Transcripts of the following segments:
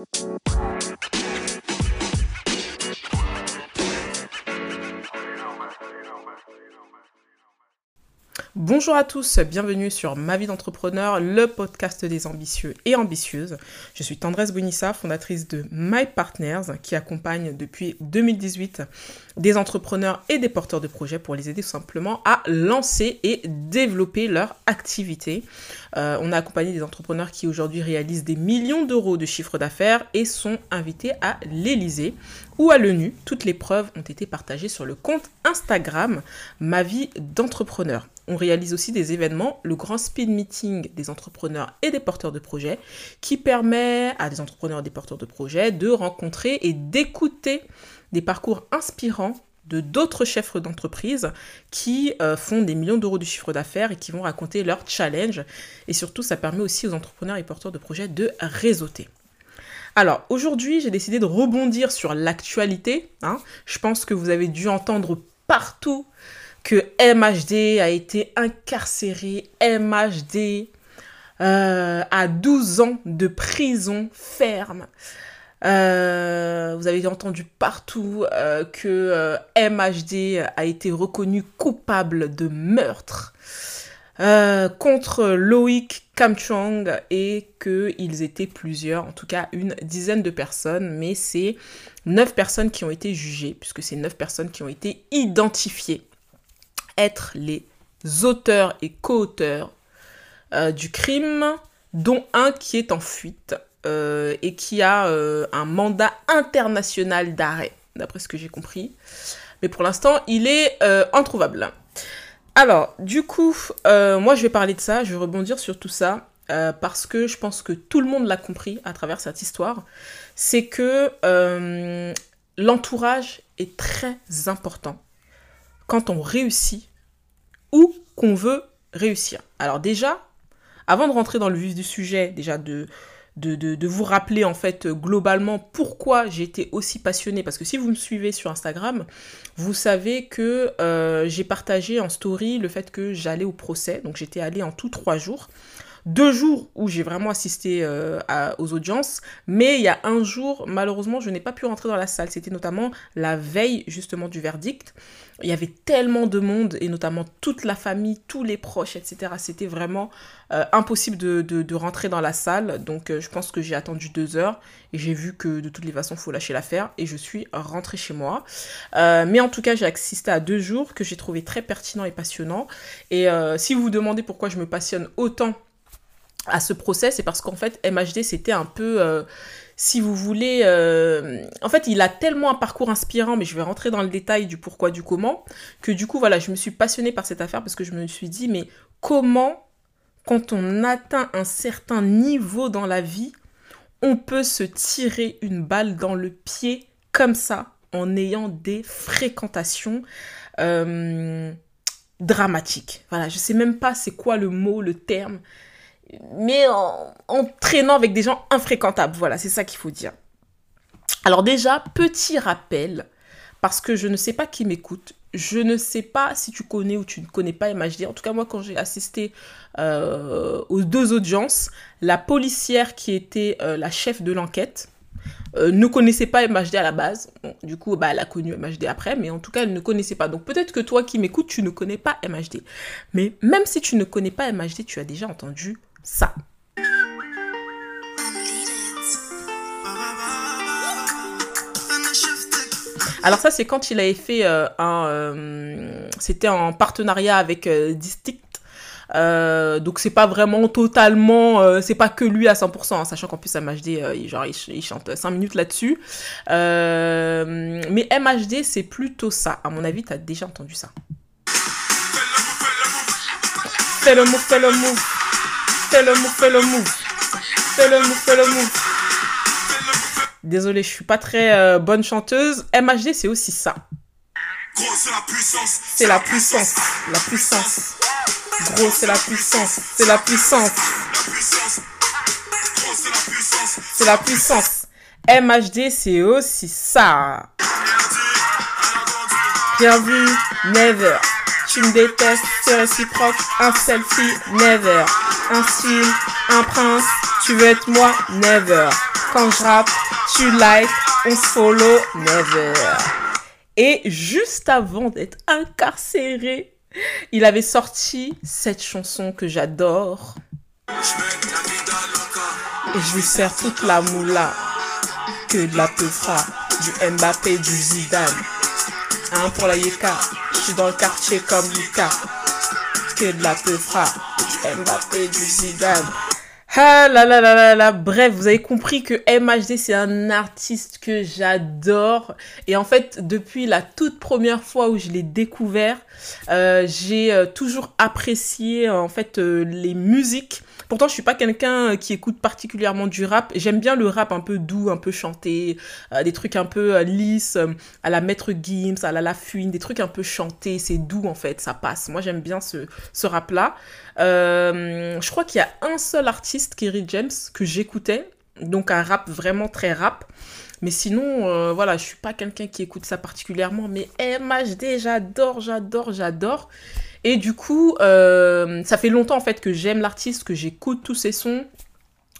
Música Bonjour à tous, bienvenue sur Ma vie d'entrepreneur, le podcast des ambitieux et ambitieuses. Je suis Tendresse Bonissa, fondatrice de My Partners, qui accompagne depuis 2018 des entrepreneurs et des porteurs de projets pour les aider tout simplement à lancer et développer leur activité. Euh, on a accompagné des entrepreneurs qui aujourd'hui réalisent des millions d'euros de chiffre d'affaires et sont invités à l'Elysée ou à l'ONU. Toutes les preuves ont été partagées sur le compte Instagram Ma vie d'entrepreneur. On réalise aussi des événements, le grand speed meeting des entrepreneurs et des porteurs de projets, qui permet à des entrepreneurs et des porteurs de projets de rencontrer et d'écouter des parcours inspirants de d'autres chefs d'entreprise qui euh, font des millions d'euros de chiffre d'affaires et qui vont raconter leurs challenges. Et surtout, ça permet aussi aux entrepreneurs et porteurs de projets de réseauter. Alors, aujourd'hui, j'ai décidé de rebondir sur l'actualité. Hein. Je pense que vous avez dû entendre partout que MHD a été incarcéré, MHD euh, a 12 ans de prison ferme. Euh, vous avez entendu partout euh, que MHD a été reconnu coupable de meurtre contre Loïc Kamchong et qu'ils étaient plusieurs, en tout cas une dizaine de personnes, mais c'est neuf personnes qui ont été jugées, puisque c'est neuf personnes qui ont été identifiées les auteurs et co-auteurs euh, du crime, dont un qui est en fuite euh, et qui a euh, un mandat international d'arrêt, d'après ce que j'ai compris. Mais pour l'instant, il est introuvable. Alors, du coup, moi je vais parler de ça, je vais rebondir sur tout ça. parce que je pense que tout le monde l'a compris à travers cette histoire, c'est que l'entourage est très important quand on réussit ou qu'on veut réussir. Alors déjà, avant de rentrer dans le vif du sujet, déjà de, vous rappeler en fait globalement pourquoi j'ai été aussi passionnée, parce que si vous me suivez sur Instagram, vous savez que euh, j'ai partagé en story le fait que j'allais au procès, donc j'étais allée en tout trois jours deux jours où j'ai vraiment assisté euh, aux audiences, mais il y a un jour, malheureusement, je n'ai pas pu rentrer dans la salle. C'était notamment la veille justement du verdict il y avait tellement de monde, et notamment toute la famille, tous les proches, etc. C'était vraiment euh, impossible de, rentrer dans la salle. Donc euh, je pense que j'ai attendu deux heures et j'ai vu que de toutes les façons, il faut lâcher l'affaire et je suis rentrée chez moi. Mais en tout cas, j'ai assisté à deux jours que j'ai trouvé très pertinent et passionnant. Et si vous vous demandez pourquoi je me passionne autant à ce procès, c'est parce qu'en fait, MHD, c'était un peu si vous voulez... Euh, en fait, il a tellement un parcours inspirant, mais je vais rentrer dans le détail du pourquoi, du comment, que du coup, voilà, je me suis passionnée par cette affaire parce que je me suis dit, mais comment, quand on atteint un certain niveau dans la vie, on peut se tirer une balle dans le pied comme ça, en ayant des fréquentations euh, dramatiques. Voilà, je sais même pas c'est quoi le mot, le terme mais en, traînant avec des gens infréquentables. Voilà, c'est ça qu'il faut dire. Alors déjà, petit rappel, parce que je ne sais pas qui m'écoute, je ne sais pas si tu connais ou tu ne connais pas MHD. En tout cas, moi, quand j'ai assisté euh, aux deux audiences, la policière qui était euh, la chef de l'enquête euh, ne connaissait pas MHD à la base. du coup, bah, elle a connu MHD après, mais en tout cas, elle ne connaissait pas. Donc peut-être que toi qui m'écoutes, tu ne connais pas MHD. Mais même si tu ne connais pas MHD, tu as déjà entendu ça. Alors ça c'est quand il avait fait euh, un, euh, c'était en partenariat avec euh, Distinct. donc c'est pas vraiment totalement, c'est pas que lui à 100%, hein, sachant qu'en plus MHD, il, genre il, chante 5 minutes là-dessus. mais MHD c'est plutôt ça. À mon avis, t'as déjà entendu ça. Fais le move, fais le move. Fais le move, fais le move. Fais le move, fais le move. Désolée, je suis pas très euh, bonne chanteuse. MHD, c'est aussi ça. Gros, c'est la puissance. C'est la puissance. La puissance. Gros, c'est la puissance. C'est la puissance. C'est la puissance. MHD, c'est aussi ça. Bien vu, never. Tu me détestes, c'est réciproque. Un selfie, never. Un style, un prince, tu veux être moi, never. Quand je rappe, tu like, on follow, never. Et juste avant d'être incarcéré, il avait sorti cette chanson que j'adore. Et je lui sers toute la moula que de la peufra, du Mbappé, du Zidane. Un pour la Yeka, suis dans le quartier comme Lucas. Que de la peufra, du Mbappé, du Zidane. Ah là là là là là, bref, vous avez compris que MHD c'est un artiste que j'adore et en fait depuis la toute première fois où je l'ai découvert, euh, j'ai euh, toujours apprécié en fait euh, les musiques Pourtant, je suis pas quelqu'un qui écoute particulièrement du rap. J'aime bien le rap un peu doux, un peu chanté, euh, des trucs un peu euh, lisses, euh, à la Maître Gims, à la Lafouine, des trucs un peu chantés. C'est doux en fait, ça passe. Moi, j'aime bien ce, ce rap-là. je crois qu'il y a un seul artiste, Kerry James, que j'écoutais. Donc un rap vraiment très rap. Mais sinon, voilà, je suis pas quelqu'un qui écoute ça particulièrement. Mais MHD, j'adore, j'adore, j'adore. Et du coup, euh, ça fait longtemps en fait que j'aime l'artiste, que j'écoute tous ses sons.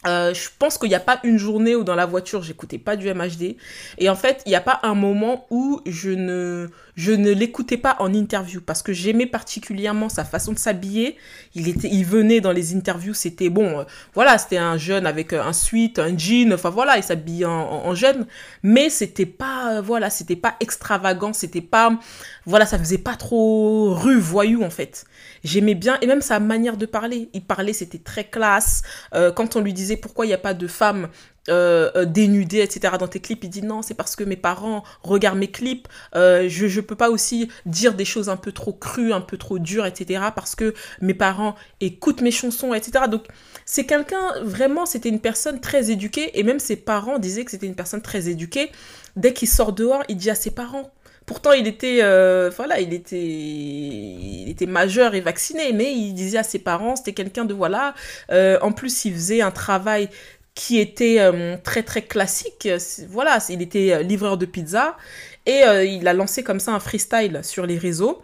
Euh, je pense qu'il n'y a pas une journée où dans la voiture j'écoutais pas du MHD et en fait il n'y a pas un moment où je ne je ne l'écoutais pas en interview parce que j'aimais particulièrement sa façon de s'habiller. Il venait dans les interviews c'était bon euh, voilà c'était un jeune avec un sweat un jean enfin voilà il s'habillait en, jeune. Mais c'était pas euh, voilà c'était pas extravagant c'était pas voilà ça faisait pas trop rue voyou en fait. J'aimais bien et même sa manière de parler. Il parlait c'était très classe. Quand on lui disait pourquoi il n'y a pas de femmes euh, euh, dénudées, etc. dans tes clips. Il dit non, c'est parce que mes parents regardent mes clips. Euh, je ne peux pas aussi dire des choses un peu trop crues, un peu trop dures, etc. parce que mes parents écoutent mes chansons, etc. Donc c'est quelqu'un, vraiment, c'était une personne très éduquée. Et même ses parents disaient que c'était une personne très éduquée. Dès qu'il sort dehors, il dit à ses parents, Pourtant, il était, voilà, il était, il était majeur et vacciné, mais il disait à ses parents, c'était quelqu'un de voilà. en plus, il faisait un travail qui était euh, très très classique. Voilà, il était euh, livreur de pizza et euh, il a lancé comme ça un freestyle sur les réseaux.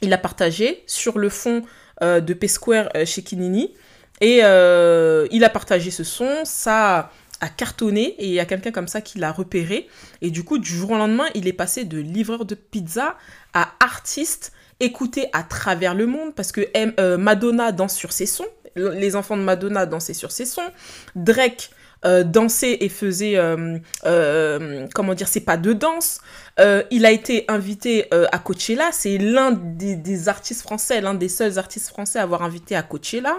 Il l'a partagé sur le fond de P-Square chez Kinini et il a partagé ce son. Ça a cartonné et il y a quelqu'un comme ça qui l'a repéré. Et du coup, du jour au lendemain, il est passé de livreur de pizza à artiste écouté à travers le monde parce que Madonna danse sur ses sons les enfants de Madonna dansaient sur ses sons. Drake euh, dansait et faisait, euh, euh, comment dire, c'est pas de danse. il a été invité à Coachella. C'est l'un des, artistes français, l'un des seuls artistes français à avoir invité à Coachella.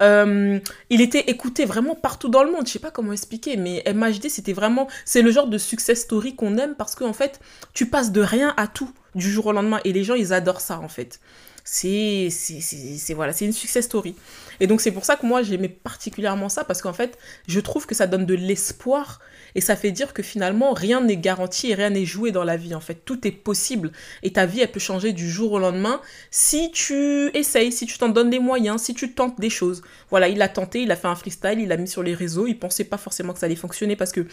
il était écouté vraiment partout dans le monde. Je sais pas comment expliquer, mais MHD, c'était vraiment, c'est le genre de success story qu'on aime parce qu'en fait, tu passes de rien à tout du jour au lendemain et les gens, ils adorent ça en fait. C'est, c'est, voilà, c'est une success story. Et donc c'est pour ça que moi j'aimais particulièrement ça parce qu'en fait je trouve que ça donne de l'espoir et ça fait dire que finalement rien n'est garanti et rien n'est joué dans la vie en fait. Tout est possible et ta vie elle peut changer du jour au lendemain si tu essayes, si tu t'en donnes des moyens, si tu tentes des choses. Voilà, il a tenté, il a fait un freestyle, il l'a mis sur les réseaux, il pensait pas forcément que ça allait fonctionner parce que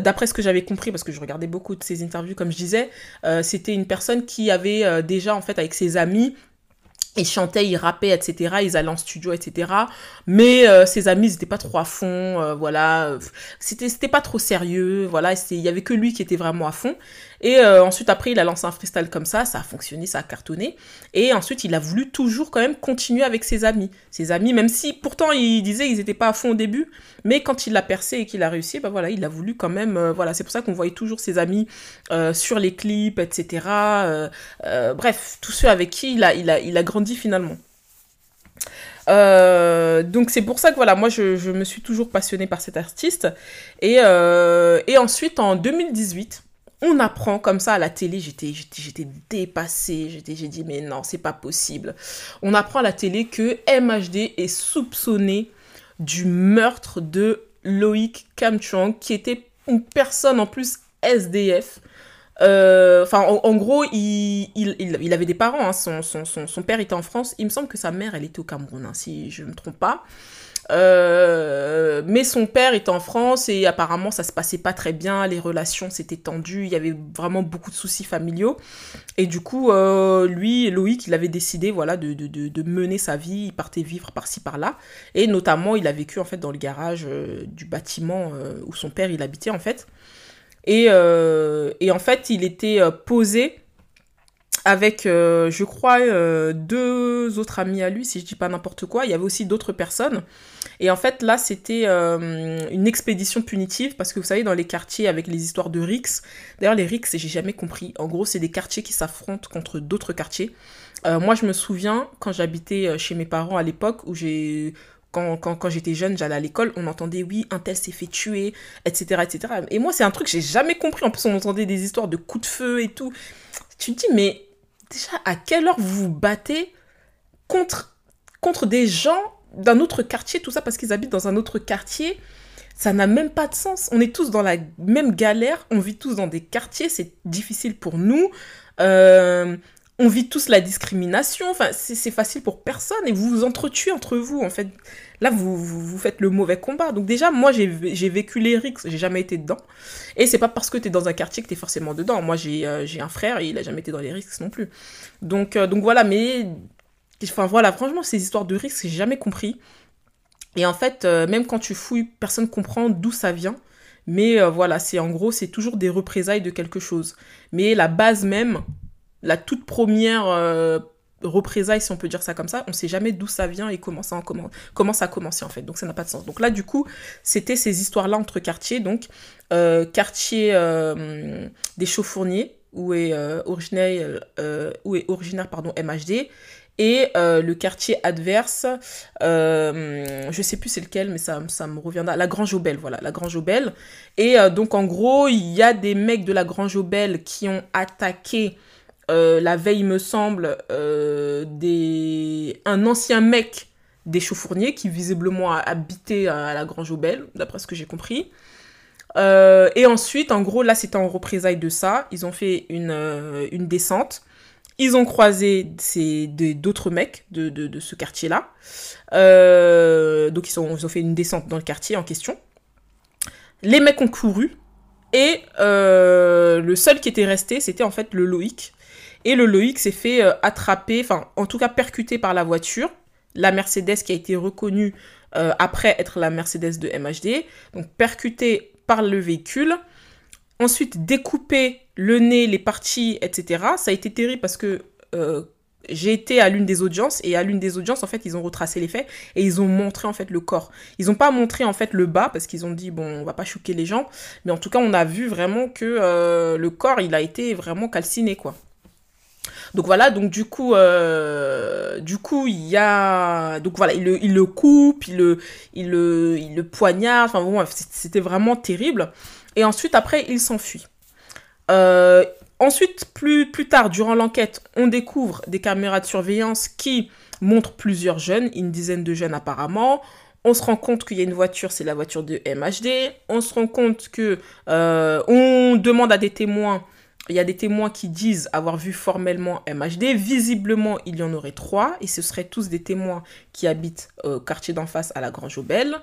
d'après ce que j'avais compris, parce que je regardais beaucoup de ses interviews comme je disais, euh, c'était une personne qui avait euh, déjà en fait avec ses amis ils chantaient, ils rappaient, etc. Ils allaient en studio, etc. Mais euh, ses amis, ils n'étaient pas trop à fond, euh, voilà. C'était, pas trop sérieux, voilà. Il y avait que lui qui était vraiment à fond. Et euh, ensuite, après, il a lancé un freestyle comme ça, ça a fonctionné, ça a cartonné. Et ensuite, il a voulu toujours quand même continuer avec ses amis. Ses amis, même si pourtant il disait qu'ils n'étaient pas à fond au début, mais quand il l'a percé et qu'il a réussi, bah voilà, il a voulu quand même, euh, voilà, c'est pour ça qu'on voyait toujours ses amis euh, sur les clips, etc. bref, tous ceux avec qui il a, il a, il a grandi finalement. donc c'est pour ça que voilà, moi je, je, me suis toujours passionnée par cet artiste. Et, et ensuite en 2018, on apprend comme ça à la télé, j'étais, j'étais, dépassée, j'ai dit mais non, c'est pas possible. On apprend à la télé que MHD est soupçonné du meurtre de Loïc Kamchang, qui était une personne en plus SDF. Euh, enfin, en, gros, il, avait des parents, hein. son, père était en France, il me semble que sa mère, elle était au Cameroun, hein, si je ne me trompe pas. Euh, mais son père est en France et apparemment ça se passait pas très bien, les relations s'étaient tendues, il y avait vraiment beaucoup de soucis familiaux. Et du coup, euh, lui, Loïc, il avait décidé voilà, de, mener sa vie, il partait vivre par-ci par-là. Et notamment, il a vécu en fait dans le garage euh, du bâtiment où son père il habitait en fait. Et, et en fait, il était posé avec, euh, je crois, euh, deux autres amis à lui, si je dis pas n'importe quoi. Il y avait aussi d'autres personnes. Et en fait, là, c'était euh, une expédition punitive parce que vous savez, dans les quartiers avec les histoires de Rix, d'ailleurs, les Rix, j'ai jamais compris. En gros, c'est des quartiers qui s'affrontent contre d'autres quartiers. moi, je me souviens, quand j'habitais chez mes parents à l'époque, où j'ai quand, quand, quand j'étais jeune, j'allais à l'école, on entendait oui, un tel s'est fait tuer, etc., etc. Et moi, c'est un truc que j'ai jamais compris. En plus, on entendait des histoires de coups de feu et tout. Tu te dis, mais déjà, à quelle heure vous vous battez contre, contre des gens d'un autre quartier, tout ça parce qu'ils habitent dans un autre quartier? Ça n'a même pas de sens. On est tous dans la même galère, on vit tous dans des quartiers, c'est difficile pour nous. Euh, on vit tous la discrimination, enfin, c'est facile pour personne et vous vous entretuez entre vous, en fait. Là, vous, vous, faites le mauvais combat. Donc déjà, moi, j'ai vécu les rixes, j'ai jamais été dedans. Et c'est pas parce que tu es dans un quartier que tu es forcément dedans. Moi, euh, j'ai un frère et il a jamais été dans les rixes non plus. Donc, euh, donc voilà, mais... Enfin voilà, franchement, ces histoires de rixes, j'ai jamais compris. Et en fait, euh, même quand tu fouilles, personne comprend d'où ça vient. Mais voilà, c'est en gros, c'est toujours des représailles de quelque chose. Mais la base même, la toute première euh, représailles, si on peut dire ça comme ça, on sait jamais d'où ça vient et comment ça, en ça a commencé en fait. Donc ça n'a pas de sens. Donc là, du coup, c'était ces histoires-là entre quartiers. Donc, euh, quartier euh, des Chauffourniers, où est, originaire, est originaire pardon, MHD, et le quartier adverse, je sais plus c'est lequel, mais ça, ça me reviendra, la Grange Aubel, voilà, la Grange Aubel. Et donc en gros, il y a des mecs de la Grange Aubel qui ont attaqué euh, la veille, me semble, euh, un ancien mec des Chauffourniers qui visiblement a habité à la Grange Aubel, d'après ce que j'ai compris. Euh, et ensuite, en gros, là, c'était en représailles de ça. Ils ont fait une, descente. Ils ont croisé d'autres mecs de, ce quartier-là. donc, ils ont fait une descente dans le quartier en question. Les mecs ont couru. Et le seul qui était resté, c'était en fait le Loïc, et le Loïc s'est fait euh, attraper, enfin en tout cas percuté par la voiture. La Mercedes qui a été reconnue euh, après être la Mercedes de MHD. Donc percuté par le véhicule. Ensuite découpé le nez, les parties, etc. Ça a été terrible parce que euh, j'ai été à l'une des audiences et à l'une des audiences en fait ils ont retracé les faits et ils ont montré le corps. Ils n'ont pas montré le bas parce qu'ils ont dit bon on va pas choquer les gens mais en tout cas on a vu vraiment que le corps il a été vraiment calciné quoi. Donc voilà, donc du coup, euh, il voilà, il le, coupe, il le, poignarde. Enfin bon, c'était vraiment terrible. Et ensuite, après, il s'enfuit. Euh, ensuite, plus, plus tard, durant l'enquête, on découvre des caméras de surveillance qui montrent plusieurs jeunes, une dizaine de jeunes apparemment. On se rend compte qu'il y a une voiture, c'est la voiture de MHD. On se rend compte que euh, on demande à des témoins il y a des témoins qui disent avoir vu formellement MHD. Visiblement, il y en aurait trois, et ce seraient tous des témoins qui habitent au quartier d'en face à la Grange Aubel,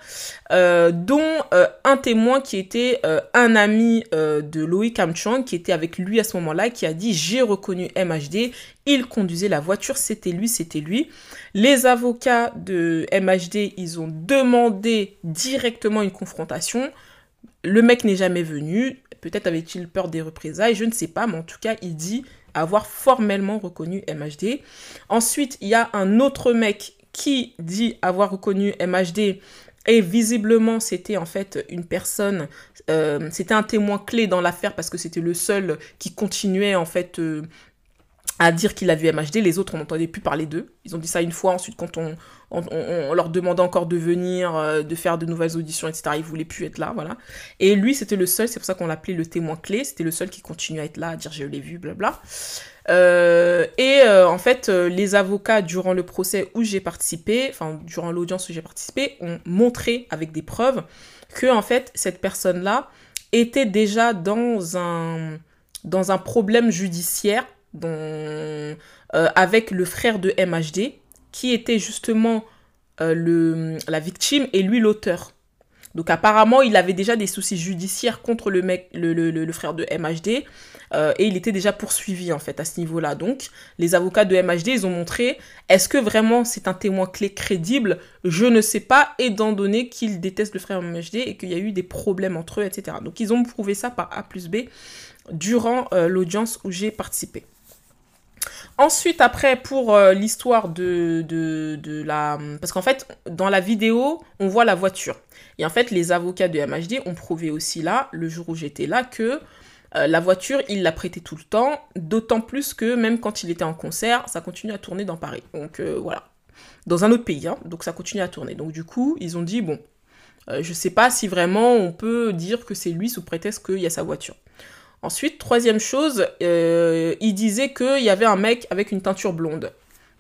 euh, dont euh, un témoin qui était euh, un ami de Loïc Armstrong, qui était avec lui à ce moment-là, qui a dit j'ai reconnu MHD, il conduisait la voiture, c'était lui, c'était lui. Les avocats de MHD, ils ont demandé directement une confrontation. Le mec n'est jamais venu. Peut-être avait-il peur des représailles, je ne sais pas, mais en tout cas, il dit avoir formellement reconnu MHD. Ensuite, il y a un autre mec qui dit avoir reconnu MHD et visiblement, c'était en fait une personne, euh, c'était un témoin clé dans l'affaire parce que c'était le seul qui continuait en fait euh, à dire qu'il a vu MHD. Les autres, on n'entendait plus parler d'eux. Ils ont dit ça une fois. Ensuite, quand on, leur demandait encore de venir, euh, de faire de nouvelles auditions, etc., ils voulaient plus être là, voilà. Et lui, c'était le seul, c'est pour ça qu'on l'appelait le témoin clé. C'était le seul qui continuait à être là, à dire je l'ai vu, blabla. Euh, et euh, en fait, les avocats, durant le procès où j'ai participé, enfin, durant l'audience où j'ai participé, ont montré avec des preuves que, en fait, cette personne-là était déjà dans un, dans un problème judiciaire dont, avec le frère de MHD, qui était justement le, la victime et lui l'auteur. Donc apparemment, il avait déjà des soucis judiciaires contre le mec, le, le, le frère de MHD, euh, et il était déjà poursuivi en fait à ce niveau-là. Donc les avocats de MHD, ils ont montré, est-ce que vraiment c'est un témoin clé crédible? Je ne sais pas, étant donné qu'il déteste le frère MHD et qu'il y a eu des problèmes entre eux, etc. Donc ils ont prouvé ça par A plus B durant euh, l'audience où j'ai participé. Ensuite, après, pour euh, l'histoire de, de, de, la... Parce qu'en fait, dans la vidéo, on voit la voiture. Et en fait, les avocats de MHD ont prouvé aussi là, le jour où j'étais là, que euh, la voiture, il l'a prêtée tout le temps, d'autant plus que même quand il était en concert, ça continue à tourner dans Paris. Donc euh, voilà. Dans un autre pays, hein, donc ça continue à tourner. Donc du coup, ils ont dit, bon, je sais pas si vraiment on peut dire que c'est lui sous prétexte qu'il y a sa voiture. Ensuite, troisième chose, euh, il disait qu'il y avait un mec avec une teinture blonde.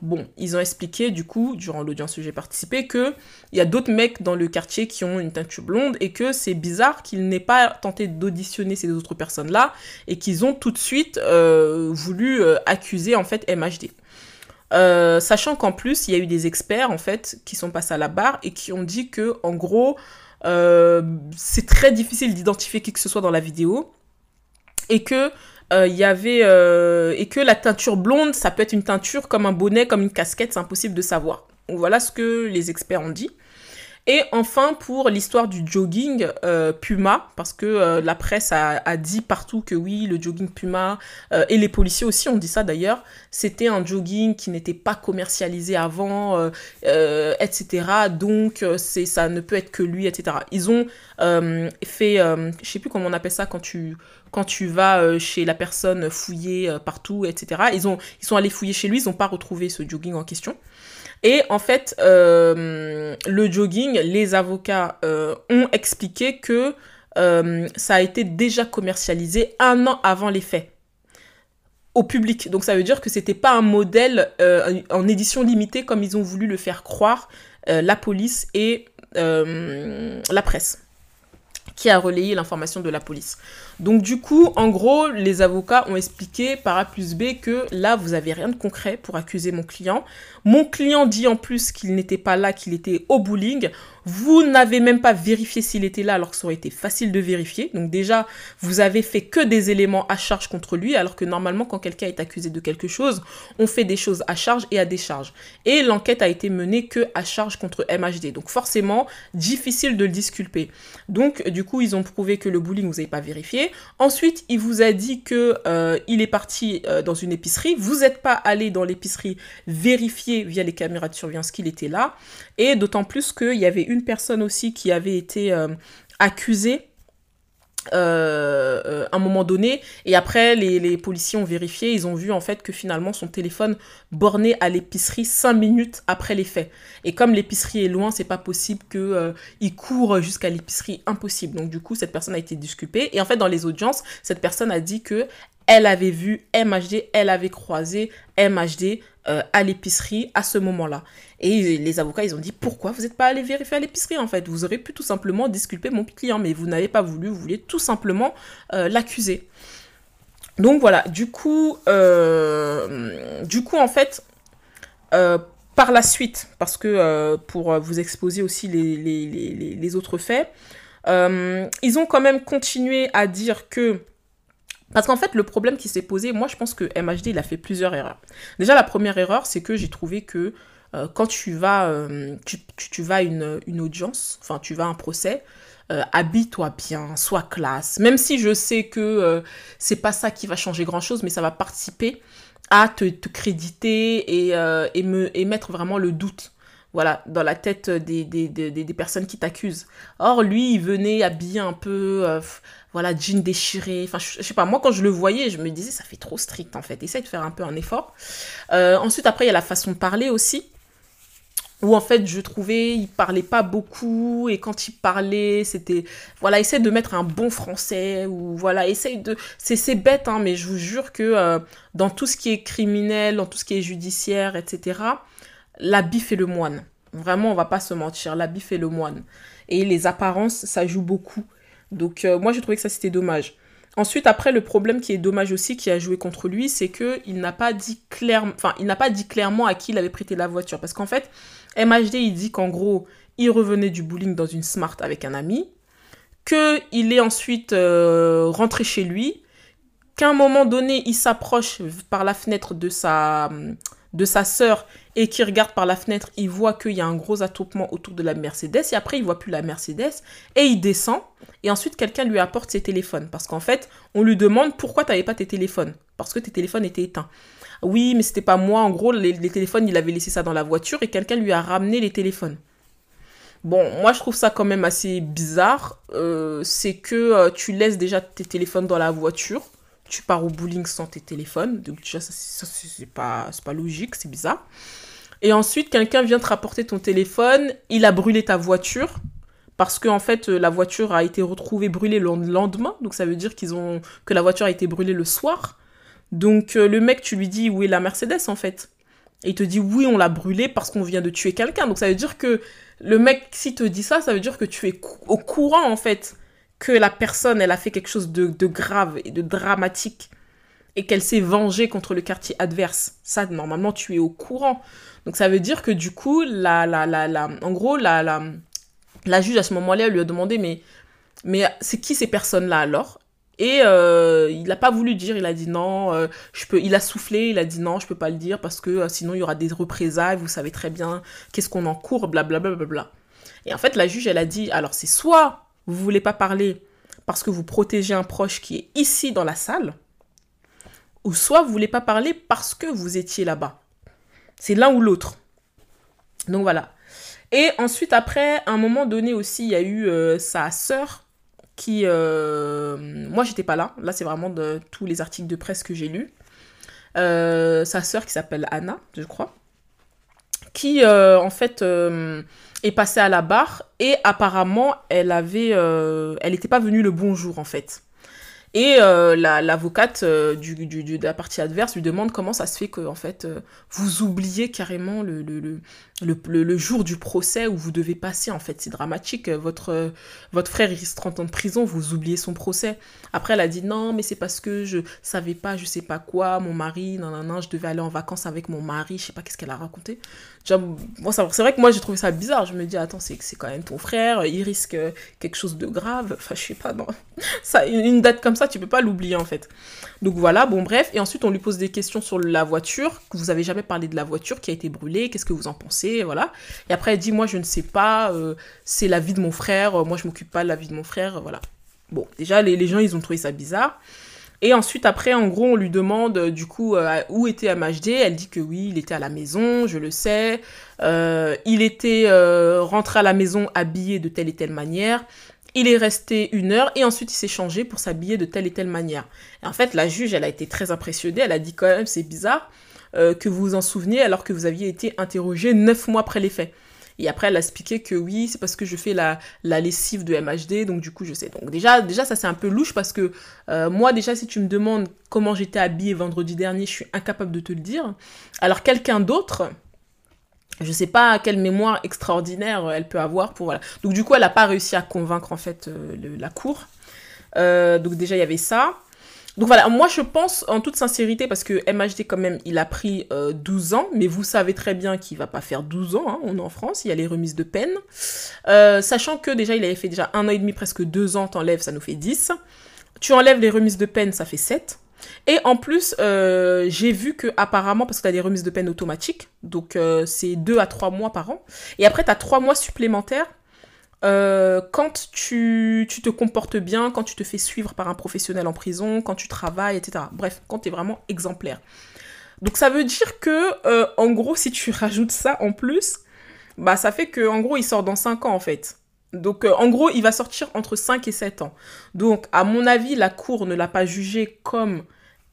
Bon, ils ont expliqué du coup, durant l'audience où j'ai participé, qu'il y a d'autres mecs dans le quartier qui ont une teinture blonde et que c'est bizarre qu'ils n'aient pas tenté d'auditionner ces autres personnes-là et qu'ils ont tout de suite euh, voulu euh, accuser en fait MHD. sachant qu'en plus, il y a eu des experts en fait qui sont passés à la barre et qui ont dit que en gros, c'est très difficile d'identifier qui que ce soit dans la vidéo et que euh, euh, et que la teinture blonde, ça peut être une teinture comme un bonnet, comme une casquette, c'est impossible de savoir. voilà ce que les experts ont dit. Et enfin, pour l'histoire du jogging euh, Puma, parce que euh, la presse a, a, dit partout que oui, le jogging Puma, euh, et les policiers aussi ont dit ça d'ailleurs, c'était un jogging qui n'était pas commercialisé avant, etc. Donc, c'est ça ne peut être que lui, etc. Ils ont fait, je sais plus comment on appelle ça quand tu quand tu vas chez la personne fouiller partout, etc. Ils, ont, ils sont allés fouiller chez lui, ils n'ont pas retrouvé ce jogging en question. Et en fait, euh, le jogging, les avocats euh, ont expliqué que euh, ça a été déjà commercialisé un an avant les faits au public. Donc ça veut dire que c'était pas un modèle en édition limitée comme ils ont voulu le faire croire la police et la presse qui a relayé l'information de la police. Donc du coup, en gros, les avocats ont expliqué par A plus B que là, vous avez rien de concret pour accuser mon client. Mon client dit en plus qu'il n'était pas là, qu'il était au bowling. Vous n'avez même pas vérifié s'il était là alors que ça aurait été facile de vérifier. Donc déjà, vous avez fait que des éléments à charge contre lui alors que normalement quand quelqu'un est accusé de quelque chose, on fait des choses à charge et à décharge. Et l'enquête a été menée que à charge contre MHD. Donc forcément, difficile de le disculper. Donc du coup, ils ont prouvé que le bullying, vous n'avez pas vérifié. Ensuite, il vous a dit que euh, il est parti euh, dans une épicerie. Vous n'êtes pas allé dans l'épicerie vérifier via les caméras de surveillance qu'il était là. Et d'autant plus qu'il y avait une personne aussi qui avait été euh, accusée euh, euh, un moment donné. Et après les, policiers ont vérifié. Ils ont vu en fait que finalement son téléphone borné à l'épicerie 5 minutes après les faits. Et comme l'épicerie est loin c'est pas possible que il court jusqu'à l'épicerie. Impossible. Donc du coup cette personne a été disculpée. Et en fait dans les audiences cette personne a dit que elle avait vu MHD, elle avait croisé MHD euh, à l'épicerie à ce moment-là. Et les avocats, ils ont dit pourquoi vous n'êtes pas allé vérifier à l'épicerie en fait? Vous aurez pu tout simplement disculper mon client, mais vous n'avez pas voulu, vous vouliez tout simplement euh, l'accuser. Donc voilà, du coup, euh, du coup en fait, par la suite, parce que pour vous exposer aussi les, les, les autres faits, ils ont quand même continué à dire que parce qu'en fait, le problème qui s'est posé, moi je pense que MHD, il a fait plusieurs erreurs. Déjà, la première erreur, c'est que j'ai trouvé que euh, quand tu vas, euh, une, audience, enfin tu vas à un procès, euh, habille-toi bien, sois classe. Même si je sais que c'est pas ça qui va changer grand-chose, mais ça va participer à te, te créditer et, et, me, et mettre vraiment le doute voilà, dans la tête des, des, des, des personnes qui t'accusent. Or, lui, il venait habillé un peu, voilà, jean déchiré. Enfin, je, sais pas, moi, quand je le voyais, je me disais, ça fait trop strict, en fait. Essaye de faire un peu un effort. Euh, ensuite, après, il y a la façon de parler aussi. Où en fait, je trouvais, il parlait pas beaucoup. Et quand il parlait, c'était. Voilà, essaye de mettre un bon français. Ou voilà, essaye de. C'est bête, hein, mais je vous jure que euh, dans tout ce qui est criminel, dans tout ce qui est judiciaire, etc., la bif et le moine. Vraiment, on va pas se mentir, la bif et le moine. Et les apparences, ça joue beaucoup. Donc euh, moi j'ai trouvé que ça c'était dommage. Ensuite, après, le problème qui est dommage aussi, qui a joué contre lui, c'est que il n'a pas dit clairement, enfin, il n'a pas dit clairement à qui il avait prêté la voiture. Parce qu'en fait, MHD, il dit qu'en gros, il revenait du bowling dans une Smart avec un ami, qu'il est ensuite euh, rentré chez lui, qu'à un moment donné, il s'approche par la fenêtre de sa, de sa sœur et qui regarde par la fenêtre, il voit qu'il y a un gros attroupement autour de la Mercedes et après il voit plus la Mercedes et il descend et ensuite quelqu'un lui apporte ses téléphones parce qu'en fait on lui demande pourquoi tu n'avais pas tes téléphones parce que tes téléphones étaient éteints. Oui mais c'était pas moi en gros les, téléphones il avait laissé ça dans la voiture et quelqu'un lui a ramené les téléphones. Bon, moi je trouve ça quand même assez bizarre. Euh, c'est que euh, tu laisses déjà tes téléphones dans la voiture tu pars au bowling sans tes téléphones. Donc déjà, ça, c'est pas, pas logique, c'est bizarre. Et ensuite, quelqu'un vient te rapporter ton téléphone, il a brûlé ta voiture. Parce que en fait, la voiture a été retrouvée brûlée le lendemain. Donc ça veut dire qu'ils ont que la voiture a été brûlée le soir. Donc euh, le mec, tu lui dis où est la Mercedes en fait? Et il te dit oui, on l'a brûlée parce qu'on vient de tuer quelqu'un. Donc ça veut dire que le mec, s'il te dit ça, ça veut dire que tu es au courant en fait que la personne, elle a fait quelque chose de, grave et de dramatique et qu'elle s'est vengée contre le quartier adverse. Ça, normalement, tu es au courant. Donc ça veut dire que du coup, la, la, la, la en gros, la, la, la juge à ce moment-là lui a demandé, mais, mais c'est qui ces personnes-là alors? Et euh, il n'a pas voulu dire, il a dit non, euh, je peux, il a soufflé, il a dit non, je peux pas le dire parce que euh, sinon il y aura des représailles, vous savez très bien qu'est-ce qu'on encourt, blablabla. Bla, bla, Et en fait, la juge, elle a dit, alors c'est soit vous voulez pas parler parce que vous protégez un proche qui est ici dans la salle, ou soit vous voulez pas parler parce que vous étiez là-bas. C'est l'un ou l'autre. Donc voilà. Et ensuite, après, à un moment donné aussi, il y a eu euh, sa sœur qui... Euh, moi, j'étais pas là. Là, c'est vraiment de tous les articles de presse que j'ai lus. Euh, sa sœur qui s'appelle Anna, je crois. Qui, en fait est passée à la barre et apparemment elle avait elle n'était pas venue le bonjour en fait et euh, l'avocate euh, du, du, de la partie adverse lui demande comment ça se fait que en fait vous oubliez carrément le, le, le, le, jour du procès où vous devez passer, en fait, c'est dramatique. Votre, votre frère, il risque 30 ans de prison, vous oubliez son procès. Après, elle a dit non, mais c'est parce que je savais pas, je sais pas quoi, mon mari, non, non, non, je devais aller en vacances avec mon mari, je sais pas qu'est-ce qu'elle a raconté. c'est vrai que moi, j'ai trouvé ça bizarre. Je me dis, attends, c'est, c'est quand même ton frère, il risque quelque chose de grave. Enfin, je sais pas, non. Ça, une date comme ça, tu peux pas l'oublier, en fait. Donc voilà, bon, bref. Et ensuite, on lui pose des questions sur la voiture, vous avez jamais parlé de la voiture qui a été brûlée, qu'est-ce que vous en pensez voilà. Et après, elle dit, moi, je ne sais pas, euh, c'est la vie de mon frère, euh, moi, je m'occupe pas de la vie de mon frère, voilà. Bon, déjà, les, gens, ils ont trouvé ça bizarre. Et ensuite, après, en gros, on lui demande, euh, du coup, où était MHD. Elle dit que oui, il était à la maison, je le sais. il était rentré à la maison habillé de telle et telle manière. Il est resté une heure et ensuite il s'est changé pour s'habiller de telle et telle manière. Et en fait, la juge, elle a été très impressionnée. Elle a dit quand même, c'est bizarre. Euh, que vous vous en souveniez alors que vous aviez été interrogé neuf mois après les faits. Et après, elle a expliqué que oui, c'est parce que je fais la, lessive de MHD, donc du coup, je sais. Donc déjà, déjà ça c'est un peu louche parce que euh, moi, déjà, si tu me demandes comment j'étais habillée vendredi dernier, je suis incapable de te le dire. Alors quelqu'un d'autre, je sais pas quelle mémoire extraordinaire elle peut avoir pour voilà. Donc du coup, elle n'a pas réussi à convaincre en fait euh, la cour. donc déjà, il y avait ça. Donc voilà, moi je pense en toute sincérité, parce que MHD quand même, il a pris 12 euh, ans, mais vous savez très bien qu'il va pas faire 12 ans, hein, on est en France, il y a les remises de peine. Euh, sachant que déjà, il avait fait déjà un an et demi, presque deux ans, t'enlèves, ça nous fait 10. Tu enlèves les remises de peine, ça fait 7. Et en plus, euh, j'ai vu que apparemment, parce que tu as des remises de peine automatiques, donc c'est 2 à 3 mois par an. Et après, tu as 3 mois supplémentaires euh, quand tu, tu, te comportes bien, quand tu te fais suivre par un professionnel en prison, quand tu travailles, etc. Bref, quand tu es vraiment exemplaire. Donc ça veut dire que, euh, en gros, si tu rajoutes ça en plus, bah ça fait que, en gros, il sort dans 5 ans, en fait. Donc, euh, en gros, il va sortir entre 5 et 7 ans. Donc, à mon avis, la Cour ne l'a pas jugé comme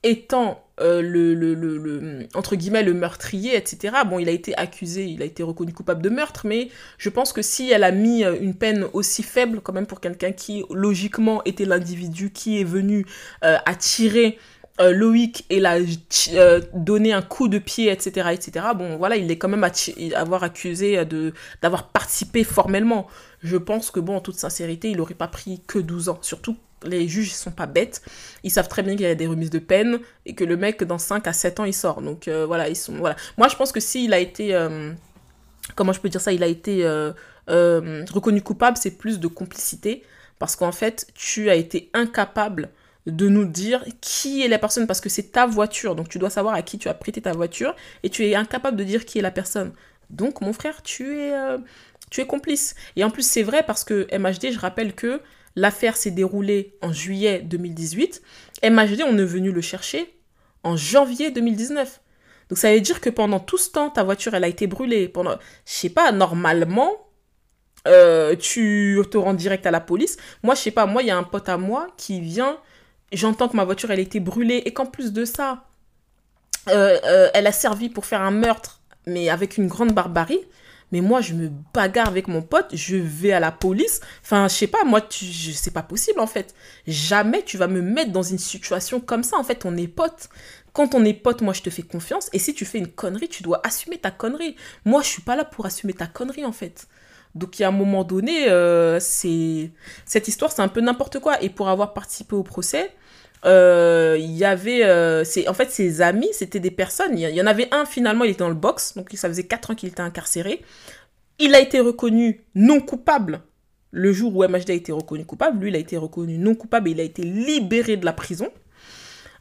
étant euh, le, le, le, entre guillemets le meurtrier, etc. Bon, il a été accusé, il a été reconnu coupable de meurtre, mais je pense que si elle a mis euh, une peine aussi faible quand même pour quelqu'un qui logiquement était l'individu qui est venu euh, attirer Loïc et l'a donné un coup de pied, etc., etc. Bon, voilà, il est quand même avoir accusé d'avoir participé formellement. Je pense que bon, en toute sincérité, il n'aurait pas pris que 12 ans, surtout les juges sont pas bêtes. Ils savent très bien qu'il y a des remises de peine et que le mec, dans 5 à 7 ans, il sort. Donc euh, voilà, ils sont. Moi, je pense que s'il a été. Euh, comment je peux dire ça Il a été euh, reconnu coupable, c'est plus de complicité. Parce qu'en fait, tu as été incapable de nous dire qui est la personne parce que c'est ta voiture. Donc tu dois savoir à qui tu as prêté ta voiture et tu es incapable de dire qui est la personne. Donc mon frère, tu es, tu es complice. Et en plus, c'est vrai parce que MHD, je rappelle que L'affaire s'est déroulée en juillet 2018. MHD, on est venu le chercher en janvier 2019. Donc ça veut dire que pendant tout ce temps, ta voiture, elle a été brûlée. Pendant, je sais pas, normalement, euh, tu te rends direct à la police. Moi, je sais pas, moi, il y a un pote à moi qui vient, j'entends que ma voiture, elle a été brûlée et qu'en plus de ça, euh, euh, elle a servi pour faire un meurtre, mais avec une grande barbarie. Mais moi, je me bagarre avec mon pote, je vais à la police. Enfin, je sais pas, moi, c'est pas possible en fait. Jamais tu vas me mettre dans une situation comme ça. En fait, on est pote. Quand on est pote, moi, je te fais confiance. Et si tu fais une connerie, tu dois assumer ta connerie. Moi, je suis pas là pour assumer ta connerie en fait. Donc, il y a un moment donné, euh, c'est cette histoire, c'est un peu n'importe quoi. Et pour avoir participé au procès, euh, il y avait euh, c'est en fait ses amis c'était des personnes. Il y en avait un finalement il était dans le box. Donc ça faisait 4 ans qu'il était incarcéré. Il a été reconnu non coupable le jour où MHD a été reconnu coupable. Lui il a été reconnu non coupable et il a été libéré de la prison.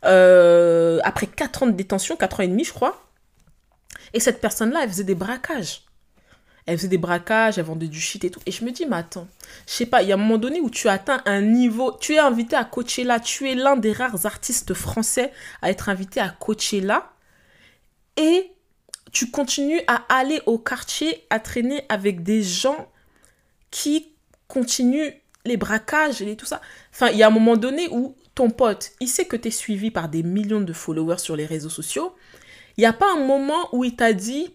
Euh, après 4 ans de détention 4 ans et demi je crois. Et cette personne là elle faisait des braquages elle faisait des braquages, elle vendait du shit et tout. Et je me dis, mais attends, je sais pas, il y a un moment donné où tu atteins un niveau, tu es invité à Coachella, tu es l'un des rares artistes français à être invité à Coachella, et tu continues à aller au quartier, à traîner avec des gens qui continuent les braquages et tout ça. Enfin, il y a un moment donné où ton pote, il sait que tu es suivi par des millions de followers sur les réseaux sociaux. Il n'y a pas un moment où il t'a dit,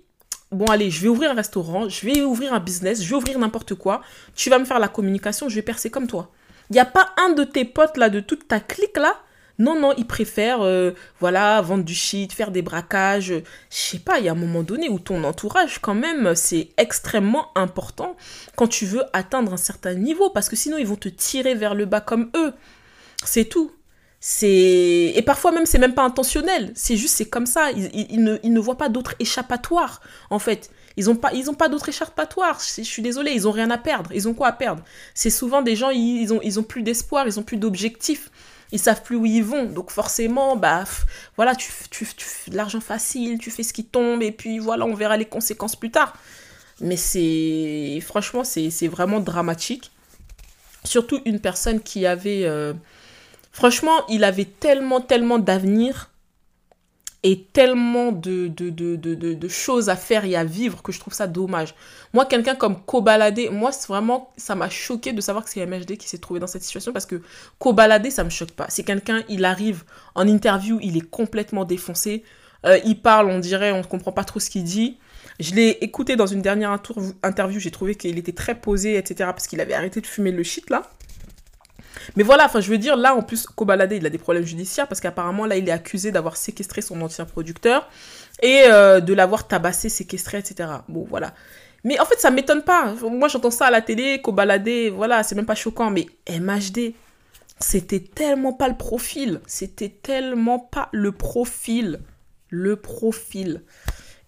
bon allez, je vais ouvrir un restaurant, je vais ouvrir un business, je vais ouvrir n'importe quoi, tu vas me faire la communication, je vais percer comme toi. Il n'y a pas un de tes potes là, de toute ta clique là, non, non, ils préfèrent, euh, voilà, vendre du shit, faire des braquages. Je sais pas, il y a un moment donné où ton entourage, quand même, c'est extrêmement important quand tu veux atteindre un certain niveau, parce que sinon, ils vont te tirer vers le bas comme eux. C'est tout. Et parfois même c'est même pas intentionnel. C'est juste c'est comme ça. Ils, ne, ils voient pas d'autres échappatoires en fait. Ils ont pas ils ont pas d'autres échappatoires. Je, suis désolée, ils ont rien à perdre. Ils ont quoi à perdre? C'est souvent des gens ils, ont ils ont plus d'espoir, ils ont plus d'objectifs. Ils savent plus où ils vont. Donc forcément bah voilà tu tu, l'argent facile, tu fais ce qui tombe et puis voilà on verra les conséquences plus tard. Mais c'est franchement c'est vraiment dramatique. Surtout une personne qui avait euh, Franchement, il avait tellement, tellement d'avenir et tellement de, de, de, de, choses à faire et à vivre que je trouve ça dommage. Moi, quelqu'un comme Kobalade, moi, vraiment, ça m'a choqué de savoir que c'est MHD qui s'est trouvé dans cette situation parce que Kobalade, ça me choque pas. C'est quelqu'un, il arrive en interview, il est complètement défoncé. Euh, il parle, on dirait, on ne comprend pas trop ce qu'il dit. Je l'ai écouté dans une dernière interview, j'ai trouvé qu'il était très posé, etc. Parce qu'il avait arrêté de fumer le shit là. Mais voilà, enfin, je veux dire, là, en plus, Kobalade, il a des problèmes judiciaires parce qu'apparemment, là, il est accusé d'avoir séquestré son ancien producteur et euh, de l'avoir tabassé, séquestré, etc. Bon, voilà. Mais en fait, ça m'étonne pas. Moi, j'entends ça à la télé, Kobalade, voilà, c'est même pas choquant. Mais MHD, c'était tellement pas le profil. C'était tellement pas le profil. Le profil.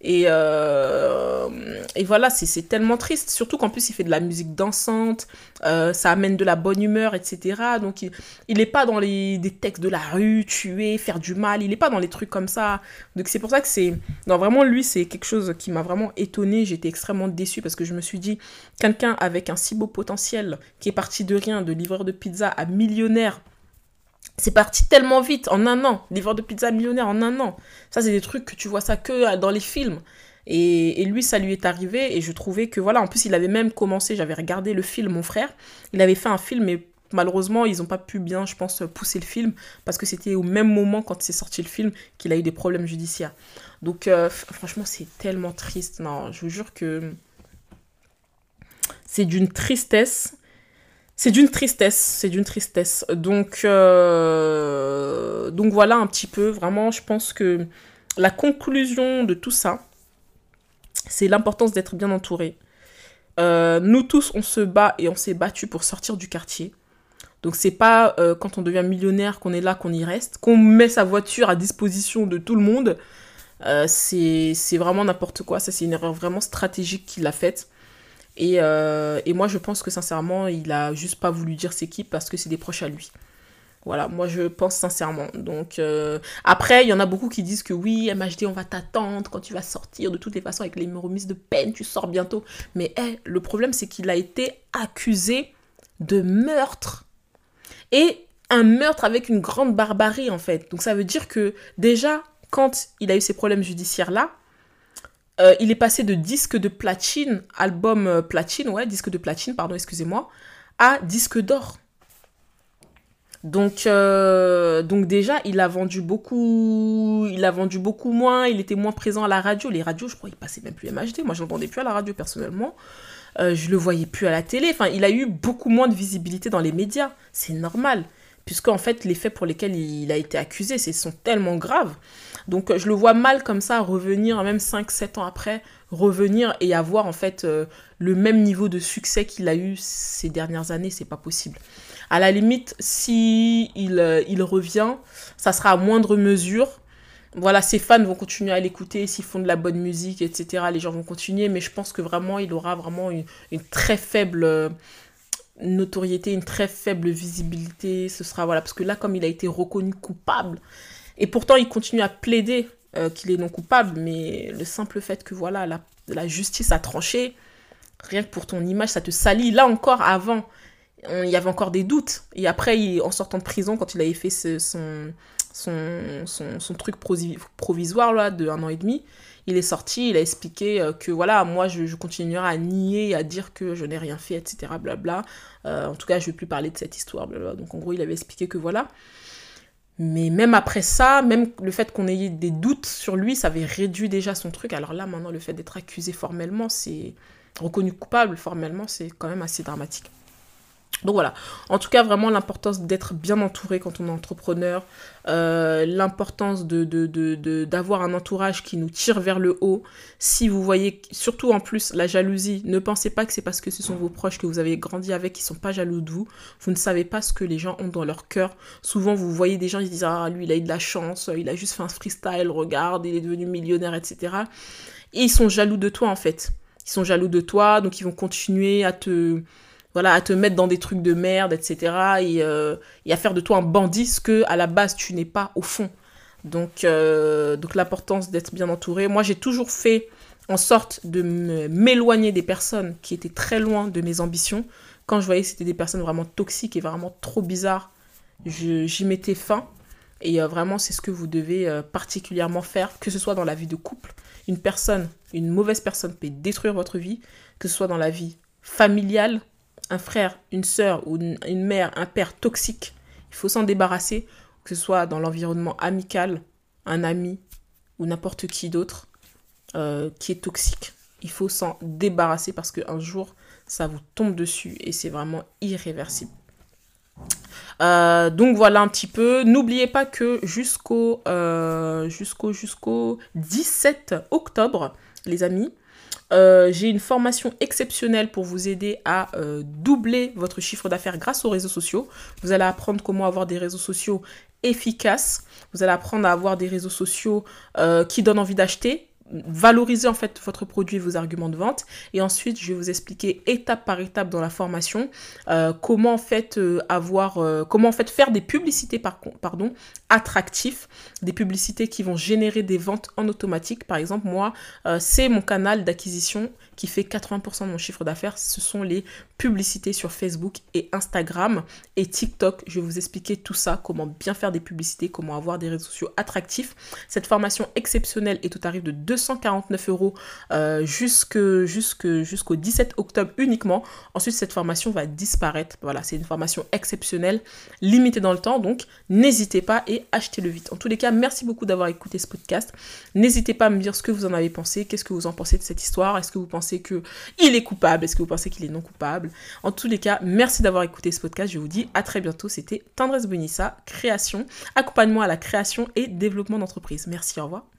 Et, euh, et voilà, c'est tellement triste. Surtout qu'en plus, il fait de la musique dansante, euh, ça amène de la bonne humeur, etc. Donc, il n'est pas dans les des textes de la rue, tuer, faire du mal. Il n'est pas dans les trucs comme ça. Donc, c'est pour ça que c'est. Non, vraiment, lui, c'est quelque chose qui m'a vraiment étonné. J'étais extrêmement déçue parce que je me suis dit, quelqu'un avec un si beau potentiel, qui est parti de rien, de livreur de pizza à millionnaire, c'est parti tellement vite, en un an. Livreur de pizza millionnaire en un an. Ça, c'est des trucs que tu vois ça que euh, dans les films. Et, lui, ça lui est arrivé. Et je trouvais que, voilà, en plus, il avait même commencé, j'avais regardé le film, mon frère. Il avait fait un film, mais malheureusement, ils n'ont pas pu bien, je pense, pousser le film. Parce que c'était au même moment, quand c'est sorti le film, qu'il a eu des problèmes judiciaires. Donc, euh, franchement, c'est tellement triste. Non, je vous jure que c'est d'une tristesse c'est d'une tristesse, c'est d'une tristesse. Donc, euh, donc voilà un petit peu, vraiment, je pense que la conclusion de tout ça, c'est l'importance d'être bien entouré. Euh, nous tous, on se bat et on s'est battu pour sortir du quartier. Donc c'est pas euh, quand on devient millionnaire qu'on est là, qu'on y reste, qu'on met sa voiture à disposition de tout le monde. C'est vraiment n'importe quoi. Ça, c'est une erreur vraiment stratégique qu'il a faite. Et, euh, et, moi, je pense que sincèrement, il a juste pas voulu dire c'est qui parce que c'est des proches à lui. Voilà, moi je pense sincèrement. Donc après, il y en a beaucoup qui disent que oui, MHD, on va t'attendre quand tu vas sortir. De toutes les façons, avec les remises de peine, tu sors bientôt. Mais le problème, c'est qu'il a été accusé de meurtre et un meurtre avec une grande barbarie en fait. Donc ça veut dire que déjà, quand il a eu ces problèmes judiciaires là, euh, il est passé de disque de platine, album euh, platine, ouais, disque de platine, pardon, excusez-moi, à disque d'or. Donc, euh, donc déjà, il a vendu beaucoup, il a vendu beaucoup moins, il était moins présent à la radio. Les radios, je crois, il passait même plus MHD. Moi, je n'entendais plus à la radio personnellement. Euh, je le voyais plus à la télé. Enfin, il a eu beaucoup moins de visibilité dans les médias. C'est normal, puisque en fait, les faits pour lesquels il a été accusé, c'est sont tellement graves. Donc, je le vois mal comme ça revenir, même 5-7 ans après, revenir et avoir en fait euh, le même niveau de succès qu'il a eu ces dernières années. C'est pas possible. À la limite, si il, euh, il revient, ça sera à moindre mesure voilà, ses fans vont continuer à l'écouter, s'ils font de la bonne musique, etc. Les gens vont continuer, mais je pense que vraiment, il aura vraiment une, très faible euh, notoriété, une très faible visibilité. Ce sera, voilà, parce que là, comme il a été reconnu coupable, et pourtant, il continue à plaider euh, qu'il est non coupable, mais le simple fait que, voilà, la, justice a tranché, rien que pour ton image, ça te salit. Là encore, avant, il y avait encore des doutes. Et après, en sortant de prison, quand il avait fait son son, truc provisoire là, de un an et demi, il est sorti, il a expliqué euh, que voilà, moi je, continuerai à nier, à dire que je n'ai rien fait, etc. Blabla. Euh, en tout cas, je ne vais plus parler de cette histoire. Donc en gros, il avait expliqué que voilà. Mais même après ça, même le fait qu'on ait des doutes sur lui, ça avait réduit déjà son truc. Alors là, maintenant, le fait d'être accusé formellement, c'est reconnu coupable formellement, c'est quand même assez dramatique. Donc voilà, en tout cas vraiment l'importance d'être bien entouré quand on est entrepreneur, euh, l'importance de, d'avoir un entourage qui nous tire vers le haut. Si vous voyez, surtout en plus la jalousie, ne pensez pas que c'est parce que ce sont vos proches que vous avez grandi avec qui sont pas jaloux de vous. Vous ne savez pas ce que les gens ont dans leur cœur. Souvent vous voyez des gens qui disent ah lui il a eu de la chance, il a juste fait un freestyle, regarde, il est devenu millionnaire, etc. Et ils sont jaloux de toi en fait. Ils sont jaloux de toi, donc ils vont continuer à te voilà, à te mettre dans des trucs de merde, etc. Euh, et, à faire de toi un bandit, ce que à la base tu n'es pas au fond. Donc, euh, donc l'importance d'être bien entouré. Moi, j'ai toujours fait en sorte de m'éloigner des personnes qui étaient très loin de mes ambitions. Quand je voyais que c'était des personnes vraiment toxiques et vraiment trop bizarres, j'y mettais fin. Et euh, vraiment, c'est ce que vous devez particulièrement faire, que ce soit dans la vie de couple. Une personne, une mauvaise personne peut détruire votre vie, que ce soit dans la vie familiale, un frère, une sœur ou une, mère, un père toxique, il faut s'en débarrasser, que ce soit dans l'environnement amical, un ami ou n'importe qui d'autre euh, qui est toxique. Il faut s'en débarrasser parce qu'un jour, ça vous tombe dessus et c'est vraiment irréversible. Euh, donc voilà un petit peu. N'oubliez pas que jusqu'au euh, jusqu'au jusqu'au 17 octobre, les amis, euh, j'ai une formation exceptionnelle pour vous aider à euh, doubler votre chiffre d'affaires grâce aux réseaux sociaux. Vous allez apprendre comment avoir des réseaux sociaux efficaces. Vous allez apprendre à avoir des réseaux sociaux euh, qui donnent envie d'acheter, valoriser en fait votre produit et vos arguments de vente. Et ensuite je vais vous expliquer étape par étape dans la formation euh, comment en fait euh, avoir euh, comment en fait faire des publicités par, pardon attractifs des publicités qui vont générer des ventes en automatique. Par exemple moi c'est mon canal d'acquisition qui fait 80% de mon chiffre d'affaires. Ce sont les publicités sur Facebook et Instagram et TikTok. Je vais vous expliquer tout ça comment bien faire des publicités comment avoir des réseaux sociaux attractifs. Cette formation exceptionnelle est au tarif de 200 249 euros euh, jusqu'au 17 octobre uniquement. Ensuite, cette formation va disparaître. Voilà, c'est une formation exceptionnelle, limitée dans le temps. Donc, n'hésitez pas et achetez-le vite. En tous les cas, merci beaucoup d'avoir écouté ce podcast. N'hésitez pas à me dire ce que vous en avez pensé. Qu'est-ce que vous en pensez de cette histoire? Est-ce que vous pensez qu'il est coupable? Est-ce que vous pensez qu'il est non coupable? En tous les cas, merci d'avoir écouté ce podcast. Je vous dis à très bientôt. C'était Tendresse Bonissa, création, accompagnement à la création et développement d'entreprise. Merci, au revoir.